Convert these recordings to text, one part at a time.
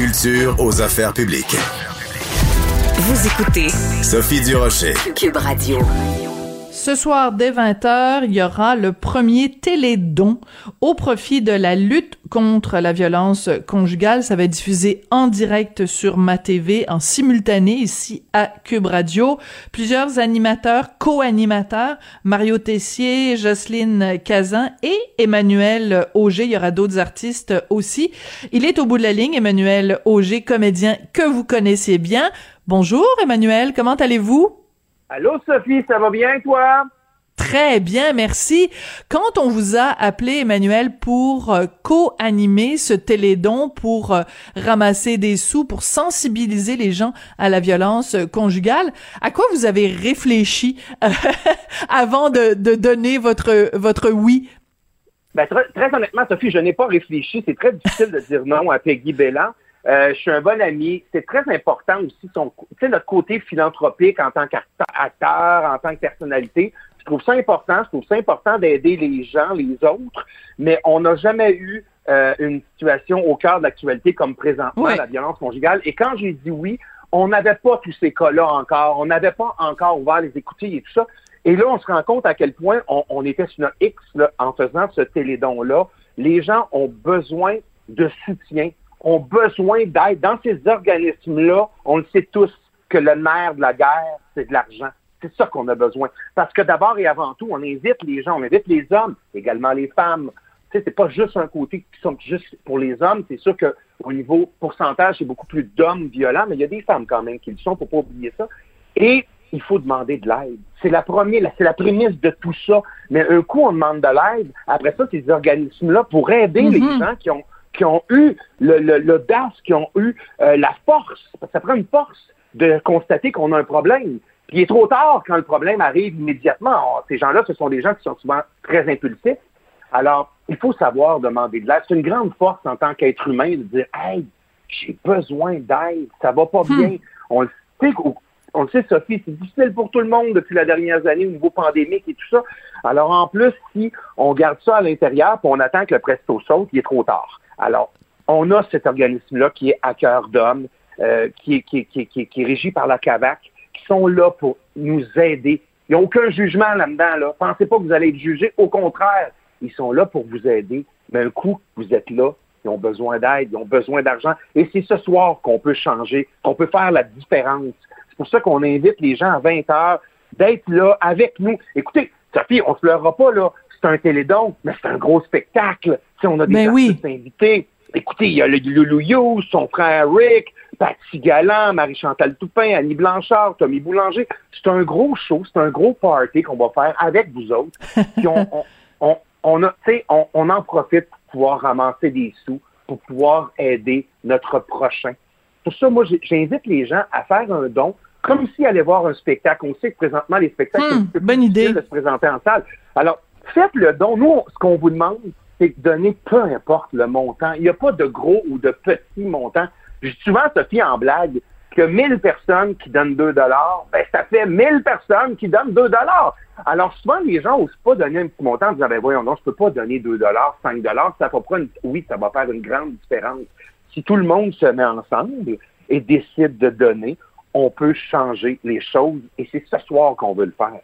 culture aux affaires publiques. Vous écoutez Sophie Durocher. Cube Radio. Ce soir, dès 20h, il y aura le premier télédon au profit de la lutte contre la violence conjugale. Ça va être diffusé en direct sur ma TV, en simultané ici à Cube Radio. Plusieurs animateurs, co-animateurs, Mario Tessier, Jocelyne Cazin et Emmanuel Auger. Il y aura d'autres artistes aussi. Il est au bout de la ligne, Emmanuel Auger, comédien que vous connaissez bien. Bonjour Emmanuel, comment allez-vous? Allô, Sophie, ça va bien, toi? Très bien, merci. Quand on vous a appelé, Emmanuel, pour euh, co-animer ce télédon, pour euh, ramasser des sous, pour sensibiliser les gens à la violence euh, conjugale, à quoi vous avez réfléchi avant de, de, donner votre, votre oui? Ben, très, très honnêtement, Sophie, je n'ai pas réfléchi. C'est très difficile de dire non à Peggy Bellan. Euh, je suis un bon ami. C'est très important aussi son, notre côté philanthropique en tant qu'acteur, en tant que personnalité. Je trouve ça important. Je trouve ça important d'aider les gens, les autres. Mais on n'a jamais eu euh, une situation au cœur de l'actualité comme présentement la violence conjugale. Et quand j'ai dit oui, on n'avait pas tous ces cas-là encore. On n'avait pas encore ouvert les écoutilles et tout ça. Et là, on se rend compte à quel point on, on était sur notre X là, en faisant ce télédon-là. Les gens ont besoin de soutien ont besoin d'aide. Dans ces organismes-là, on le sait tous que le nerf de la guerre, c'est de l'argent. C'est ça qu'on a besoin. Parce que d'abord et avant tout, on invite les gens, on invite les hommes, également les femmes. Tu sais, c'est pas juste un côté qui sont juste pour les hommes. C'est sûr qu'au niveau pourcentage, c'est beaucoup plus d'hommes violents, mais il y a des femmes quand même qui le sont, faut pas oublier ça. Et il faut demander de l'aide. C'est la première, c'est la prémisse de tout ça. Mais un coup, on demande de l'aide. Après ça, ces organismes-là, pour aider les Mhm. gens qui ont qui ont eu l'audace, qui ont eu euh, la force, parce que ça prend une force de constater qu'on a un problème. Puis il est trop tard quand le problème arrive immédiatement. Ces gens-là, ce sont des gens qui sont souvent très impulsifs. Alors, il faut savoir demander de l'aide. C'est une grande force en tant qu'être humain de dire Hey, j'ai besoin d'aide, ça va pas bien. On le sait, on le sait, Sophie, c'est difficile pour tout le monde depuis la dernière année au niveau pandémique et tout ça. Alors, en plus, si on garde ça à l'intérieur puis on attend que le presto saute, il est trop tard. Alors, on a cet organisme-là qui est à cœur d'homme, euh, qui, est, qui, qui, qui, est, régi par la CAVAC, qui sont là pour nous aider. Il n'y a aucun jugement là-dedans. Là. Pensez pas que vous allez être jugé. Au contraire, ils sont là pour vous aider. Mais un coup, vous êtes là, ils ont besoin d'aide, ils ont besoin d'argent. Et c'est ce soir qu'on peut changer, qu'on peut faire la différence. C'est pour ça qu'on invite les gens à 20 heures d'être là avec nous. Écoutez, Sophie, on se pleurera pas, là. C'est un télédon, mais c'est un gros spectacle. Si on a des Ben artistes invités. Écoutez, il y a le Loulou You, son frère Rick, Patsy Galland, Marie-Chantal Toupin, Annie Blanchard, Tommy Boulanger. C'est un gros show, c'est un gros party qu'on va faire avec vous autres. Puis on, on, on, on, a, on, on en profite pour pouvoir ramasser des sous, pour pouvoir aider notre prochain. Pour ça, moi, j'invite les gens à faire un don, comme s'ils allaient voir un spectacle. On sait que présentement, les spectacles, Hmm, c'est peu bonne idée. de se présenter en salle. Alors, faites le don. Nous, on- ce qu'on vous demande, c'est de donner peu importe le montant. Il n'y a pas de gros ou de petit montant. Je souvent, Sophie, en blague, que 1000 personnes qui donnent 2 dollars, ben, ça fait 1000 personnes qui donnent 2 dollars. Alors, souvent, les gens n'osent pas donner un petit montant en disant, ben, voyons, non, je peux pas donner 2 dollars, 5 dollars, ça va une, oui, ça va faire une grande différence. Si tout le monde se met ensemble et décide de donner, on peut changer les choses et c'est ce soir qu'on veut le faire.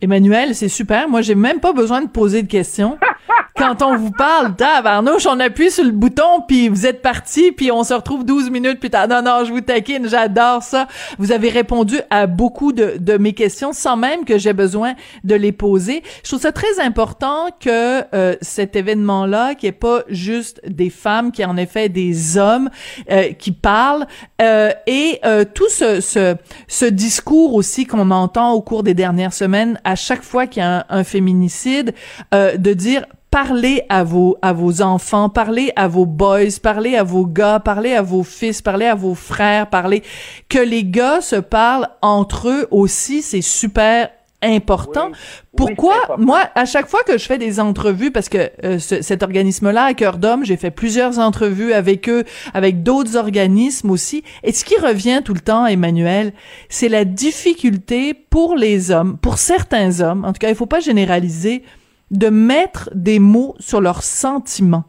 Emmanuel, c'est super. Moi, j'ai même pas besoin de poser de questions. Quand on vous parle, tabarnouche, on appuie sur le bouton, puis vous êtes parti, puis on se retrouve 12 minutes plus tard. Non, non, je vous taquine, j'adore ça. Vous avez répondu à beaucoup de, de mes questions sans même que j'ai besoin de les poser. Je trouve ça très important que euh, cet événement-là, qui est pas juste des femmes, qui est en effet des hommes euh, qui parlent, euh, et euh, tout ce, ce, ce discours aussi qu'on entend au cours des dernières semaines, à chaque fois qu'il y a un, un féminicide, euh, de dire parlez à vos à vos enfants, parlez à vos boys, parlez à vos gars, parlez à vos fils, parlez à vos frères, parlez. Que les gars se parlent entre eux aussi, c'est super important. Pourquoi? moi à chaque fois que je fais des entrevues parce que euh, cet organisme-là à cœur d'homme, j'ai fait plusieurs entrevues avec eux, avec d'autres organismes aussi. Et ce qui revient tout le temps Emmanuel, c'est la difficulté pour les hommes, pour certains hommes, en tout cas, il faut pas généraliser de mettre des mots sur leurs sentiments.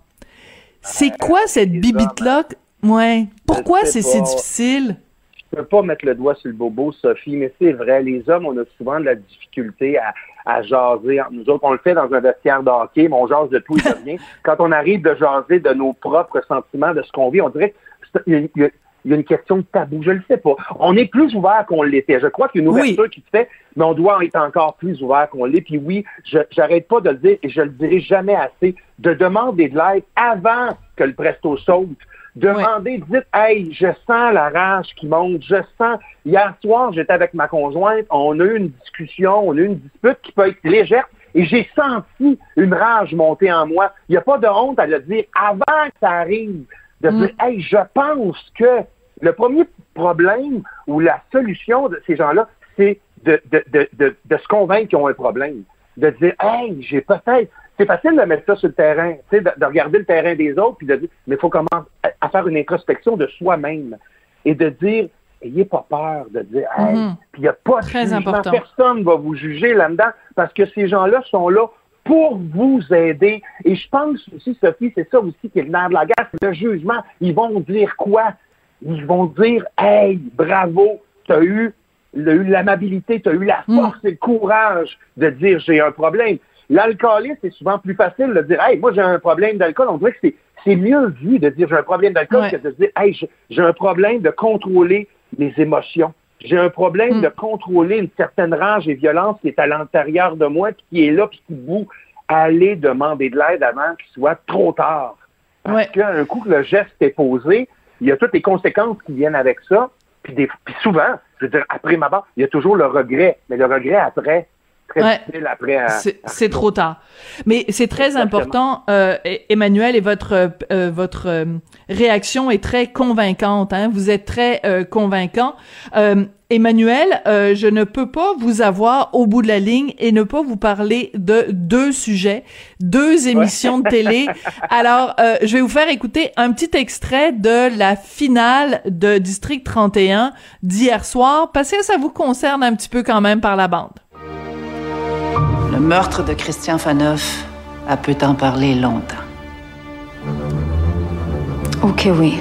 C'est quoi cette bibite-là? Ouais. Pourquoi c'est si difficile? Je peux pas mettre le doigt sur le bobo, Sophie, mais c'est vrai, les hommes, on a souvent de la difficulté à, à jaser. Nous autres, on le fait dans un vestiaire de hockey, mais on jase de tout et de rien. Quand on arrive de jaser de nos propres sentiments, de ce qu'on vit, on dirait qu'il y, a une question de tabou. Je le sais pas. On est plus ouvert qu'on l'était. Je crois qu'il y a une ouverture qui se fait, mais on doit être encore plus ouvert qu'on l'est. Puis oui, je j'arrête pas de le dire et je le dirai jamais assez, de demander de l'aide avant que le presto saute. Demandez, dites, hey, je sens la rage qui monte, je sens. Hier soir, j'étais avec ma conjointe, on a eu une discussion, on a eu une dispute qui peut être légère, et j'ai senti une rage monter en moi. Il n'y a pas de honte à le dire avant que ça arrive, de mm. dire, hey, je pense que le premier problème ou la solution de ces gens-là, c'est de, de, de, de, se convaincre qu'ils ont un problème. De dire, hey, j'ai peut-être, c'est facile de mettre ça sur le terrain, de, de regarder le terrain des autres, puis de dire, mais il faut commencer à faire une introspection de soi-même et de dire, ayez pas peur de dire, hey, mm-hmm. puis il n'y a pas de jugement, personne va vous juger là-dedans, parce que ces gens-là sont là pour vous aider. Et je pense aussi, Sophie, c'est ça aussi qui est le nerf de la guerre, c'est le jugement. Ils vont dire quoi? Ils vont dire, hey, bravo, tu as eu l'amabilité, tu as eu la mm. force et le courage de dire j'ai un problème. L'alcoolisme, c'est souvent plus facile de dire, hey, moi, j'ai un problème d'alcool. On dirait que c'est, mieux vu de dire j'ai un problème d'alcool que de dire, hey, j'ai un problème de contrôler les émotions. J'ai un problème hmm. de contrôler une certaine rage et violence qui est à l'intérieur de moi, qui est là, puis qui vous aller demander de l'aide avant qu'il soit trop tard. Parce qu'un coup que le geste est posé, il y a toutes les conséquences qui viennent avec ça. Puis, des, puis souvent, je veux dire, après ma barre, il y a toujours le regret. Mais le regret après, c'est trop tard. Mais c'est très important, euh, Emmanuel, et votre euh, votre euh, réaction est très convaincante. Hein? Vous êtes très euh, convaincant. Emmanuel, je ne peux pas vous avoir au bout de la ligne et ne pas vous parler de deux sujets, deux émissions de télé. Alors, je vais vous faire écouter un petit extrait de la finale de District 31 d'hier soir, parce que ça vous concerne un petit peu quand même par la bande. Le meurtre de Christian Faneuf a peut en parler longtemps. Ok, oui.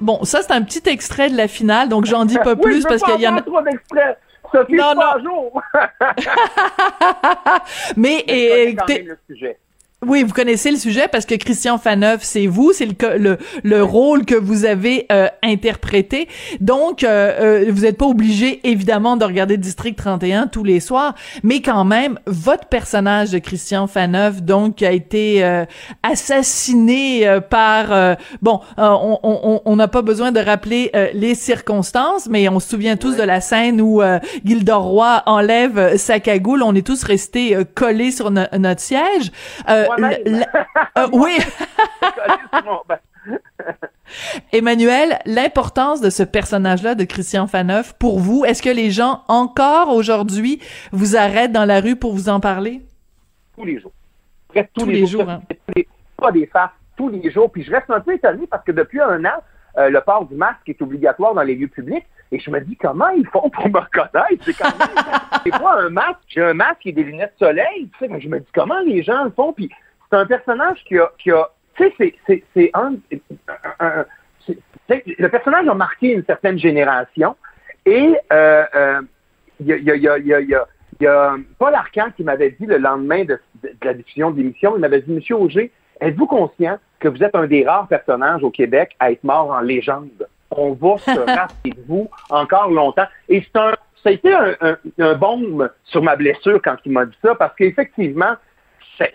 Bon, ça c'est un petit extrait de la finale, donc j'en dis pas plus parce qu'il y en a trop d'extraits. Sophie, non, non. Mais écoutez, oui, vous connaissez le sujet parce que Christian Faneuf, c'est vous, c'est le, le, le rôle que vous avez euh, interprété. Donc, euh, euh, vous n'êtes pas obligé, évidemment, de regarder District 31 tous les soirs, mais quand même, votre personnage de Christian Faneuf, donc, a été assassiné par... bon, on n'a pas besoin de rappeler les circonstances, mais on se souvient tous de la scène où Gilda Roy enlève sa cagoule. On est tous restés collés sur notre siège. Euh, oui. Emmanuel, l'importance de ce personnage-là de Christian Faneuf pour vous, est-ce que les gens encore aujourd'hui vous arrêtent dans la rue pour vous en parler? Tous les jours. tous, les, jours. Hein. Pas des farces, tous les jours. Puis je reste un peu étonné parce que depuis un an, euh, le port du masque est obligatoire dans les lieux publics. Et je me dis, comment ils font pour me reconnaître? C'est quand même... pas un masque. J'ai un masque et des lunettes de soleil. Tu sais, mais je me dis, comment les gens le font? Puis c'est un personnage qui a... Qui a tu sais, c'est un... le personnage a marqué une certaine génération. Et il y, a, y, a, y, a, y, a, Paul Arcand qui m'avait dit le lendemain de, la diffusion de l'émission, il m'avait dit, Monsieur Auger, êtes-vous conscient que vous êtes un des rares personnages au Québec à être mort en légende? On va se rappeler de vous encore longtemps. Et c'est un, ça a été un, un, baume sur ma blessure quand il m'a dit ça, parce qu'effectivement,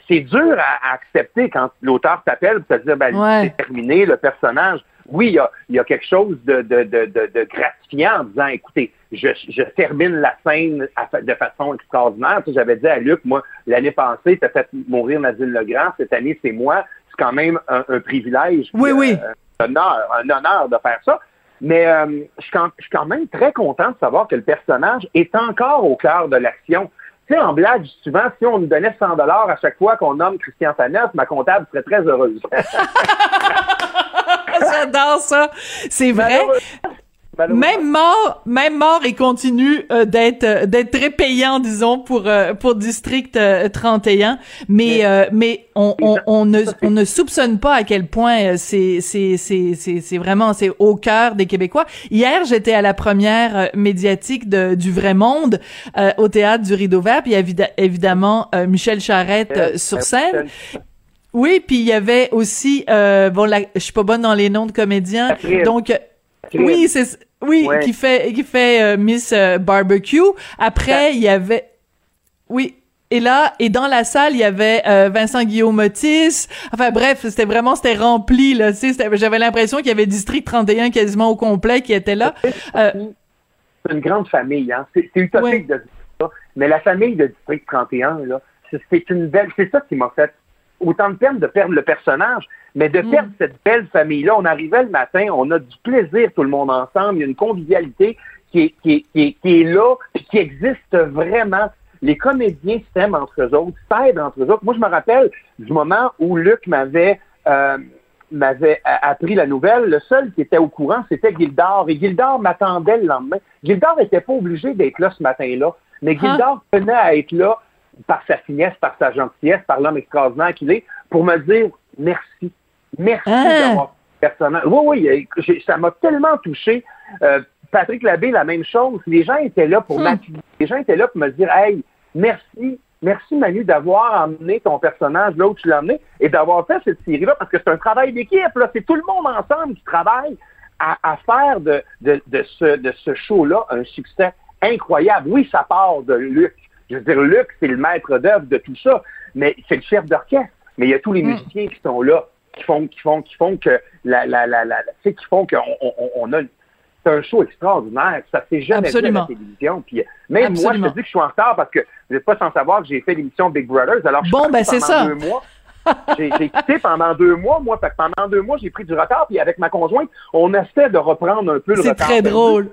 c'est dur à, accepter quand l'auteur t'appelle pour te dire, ben, c'est terminé, le personnage. Oui, il y a, y a, quelque chose de, de, de, de, gratifiant en disant, écoutez, je, je termine la scène à- de façon extraordinaire. Tu sais, J'avais dit à Luc, moi, l'année passée, tu as fait mourir Nadine Legrand. Cette année, c'est moi. C'est quand même un, un privilège. Oui, puis, oui. euh, un honneur, un honneur de faire ça. Mais euh, je, suis quand, je suis quand même très content de savoir que le personnage est encore au cœur de l'action. Tu sais, en blague, souvent, si on nous donnait 100 dollars à chaque fois qu'on nomme Christian Faneuf, ma comptable serait très heureuse. J'adore ça. C'est vrai. Même mort, même mort, il continue euh, d'être euh, d'être très payant, disons, pour euh, pour District euh, 31. Mais Mais- euh, mais on, Mais on, ça- on ne on ne soupçonne pas à quel point c'est c'est c'est c'est c'est vraiment c'est au cœur des Québécois. Hier, j'étais à la première médiatique de, du Vrai Monde euh, au théâtre du Rideau Vert, puis évid- évidemment euh, Michel Charrette euh, sur scène. Oui, puis il y avait aussi euh, bon là, je suis pas bonne dans les noms de comédiens, donc oui, c'est oui, Ouais. qui fait qui fait euh, Miss euh, Barbecue. Après, il y avait oui. Et là, et dans la salle, il y avait euh, Vincent Guillaume Otis. Enfin bref, c'était vraiment c'était rempli là. Tu sais, c'était- j'avais l'impression qu'il y avait District 31 quasiment au complet qui était là. C'est une grande famille, hein. C'est utopique Ouais. de dire ça. Mais la famille de District 31, là, c'est une belle. C'est ça qui m'a fait autant de peine de perdre le personnage, mais de perdre cette belle famille-là. On arrivait le matin, on a du plaisir tout le monde ensemble. Il y a une convivialité qui est, qui est, qui est, qui est là, puis qui existe vraiment. Les comédiens s'aiment entre eux autres, s'aident entre eux autres. Moi, je me rappelle du moment où Luc m'avait euh, m'avait appris la nouvelle. Le seul qui était au courant, c'était Gildard. Et Gildard m'attendait le lendemain. Gildard n'était pas obligé d'être là ce matin-là, mais Gildard tenait à être là par sa finesse, par sa gentillesse, par l'homme extraordinaire qu'il est, pour me dire merci. Merci Ah. d'avoir personnage. Oui, oui, ça m'a tellement touché. Euh, Patrick Labbé, la même chose. Les gens étaient là pour Hmm. Les gens étaient là pour me dire Hey, merci, merci Manu d'avoir emmené ton personnage là où tu l'as emmené et d'avoir fait cette série-là parce que c'est un travail d'équipe. là. C'est tout le monde ensemble qui travaille à, à faire de, de, de ce, de ce show-là un succès incroyable. Oui, ça part de Luc. Je veux dire, Luc, c'est le maître d'œuvre de tout ça, mais c'est le chef d'orchestre. Mais il y a tous les musiciens qui sont là, qui font, qui font, qui font que la, la, la, qui font qu'on on, a c'est un show extraordinaire. Ça s'est jamais Absolument. vu à la télévision. Puis même Absolument. moi, je te dis que je suis en retard parce que vous n'êtes pas sans savoir que j'ai fait l'émission Big Brothers. Alors, je Bon, ben, c'est ça. deux mois. J'ai j'ai quitté pendant deux mois, moi. Fait que pendant deux mois, j'ai pris du retard. Puis avec ma conjointe, on essaie de reprendre un peu le c'est retard. très perdu. drôle.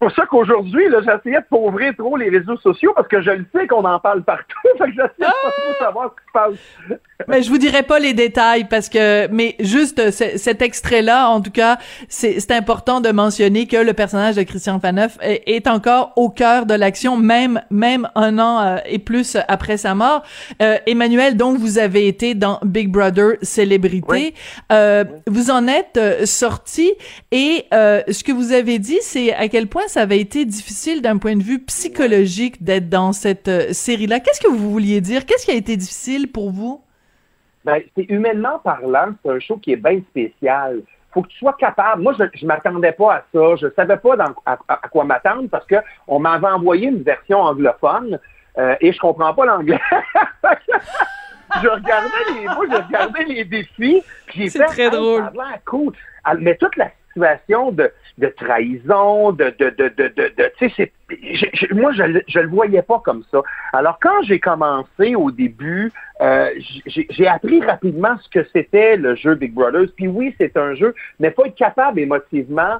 C'est pour ça qu'aujourd'hui, j'essayais de pauvrer trop les réseaux sociaux parce que je le sais qu'on en parle partout. fait que j'essaie de trop savoir ce qui se passe. Mais je vous dirai pas les détails parce que, mais juste euh, ce- cet extrait-là, en tout cas, c'est important de mentionner que le personnage de Christian Faneuf est, est encore au cœur de l'action, même même un an euh, et plus après sa mort. Euh, Emmanuel, donc vous avez été dans Big Brother Célébrité. Oui. Euh, Vous en êtes euh, sorti et euh, ce que vous avez dit, c'est à quel point ça avait été difficile d'un point de vue psychologique d'être dans cette série-là. Qu'est-ce que vous vouliez dire? Qu'est-ce qui a été difficile pour vous? Ben, c'est humainement parlant, c'est un show qui est bien spécial. Faut que tu sois capable. Moi, je, je m'attendais pas à ça. Je savais pas dans- à, à- quoi m'attendre parce que on m'avait envoyé une version anglophone euh, et je comprends pas l'anglais. je regardais les, moi, je regardais les défis. puis j'ai C'est fait, très Hey, drôle. ça a l'air cool. Ah, Mais toute la de, trahison, de, de, de, de, tu sais, moi, je, le- voyais pas comme ça. Alors, quand j'ai commencé au début, euh, j'ai j'ai appris rapidement ce que c'était le jeu Big Brothers. Puis oui, c'est un jeu, mais faut être capable émotivement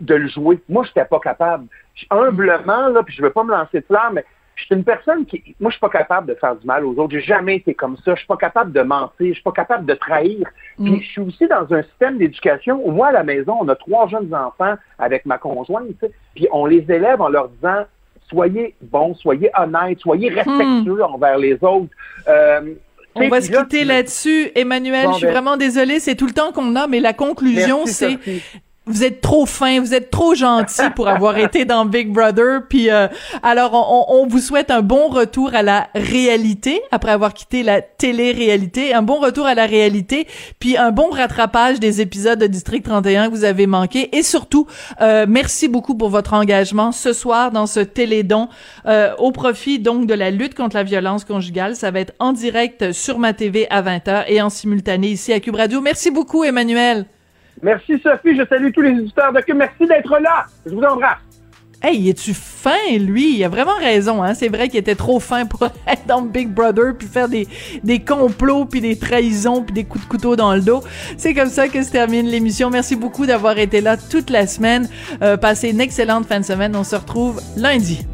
de le jouer. Moi, je n'étais pas capable. Humblement, là, puis je veux pas me lancer de fleurs, mais je suis une personne qui. Moi, je suis pas capable de faire du mal aux autres. J'ai jamais été comme ça. Je suis pas capable de mentir. Je suis pas capable de trahir. Puis je suis aussi dans un système d'éducation où moi, à la maison, on a trois jeunes enfants avec ma conjointe, puis on les élève en leur disant soyez bons, soyez honnêtes, soyez respectueux envers les autres. Euh, On va se quitter là-dessus. Emmanuel, Bon, je suis ben- vraiment désolée, c'est tout le temps qu'on a, mais la conclusion, c'est. Vous êtes trop fin, vous êtes trop gentil pour avoir été dans Big Brother. Puis euh, alors, on, on- vous souhaite un bon retour à la réalité après avoir quitté la télé-réalité, un bon retour à la réalité, puis un bon rattrapage des épisodes de District 31 que vous avez manqué. Et surtout, euh, merci beaucoup pour votre engagement ce soir dans ce télédon euh, au profit donc de la lutte contre la violence conjugale. Ça va être en direct sur ma TV à 20h et en simultané ici à Cube Radio. Merci beaucoup, Emmanuel. Merci Sophie, je salue tous les éditeurs de Cube. Merci d'être là. Je vous embrasse. Hey, es-tu fin, lui? Il a vraiment raison, hein? C'est vrai qu'il était trop fin pour être dans Big Brother puis faire des, des complots puis des trahisons puis des coups de couteau dans le dos. C'est comme ça que se termine l'émission. Merci beaucoup d'avoir été là toute la semaine. Euh, passez une excellente fin de semaine. On se retrouve lundi.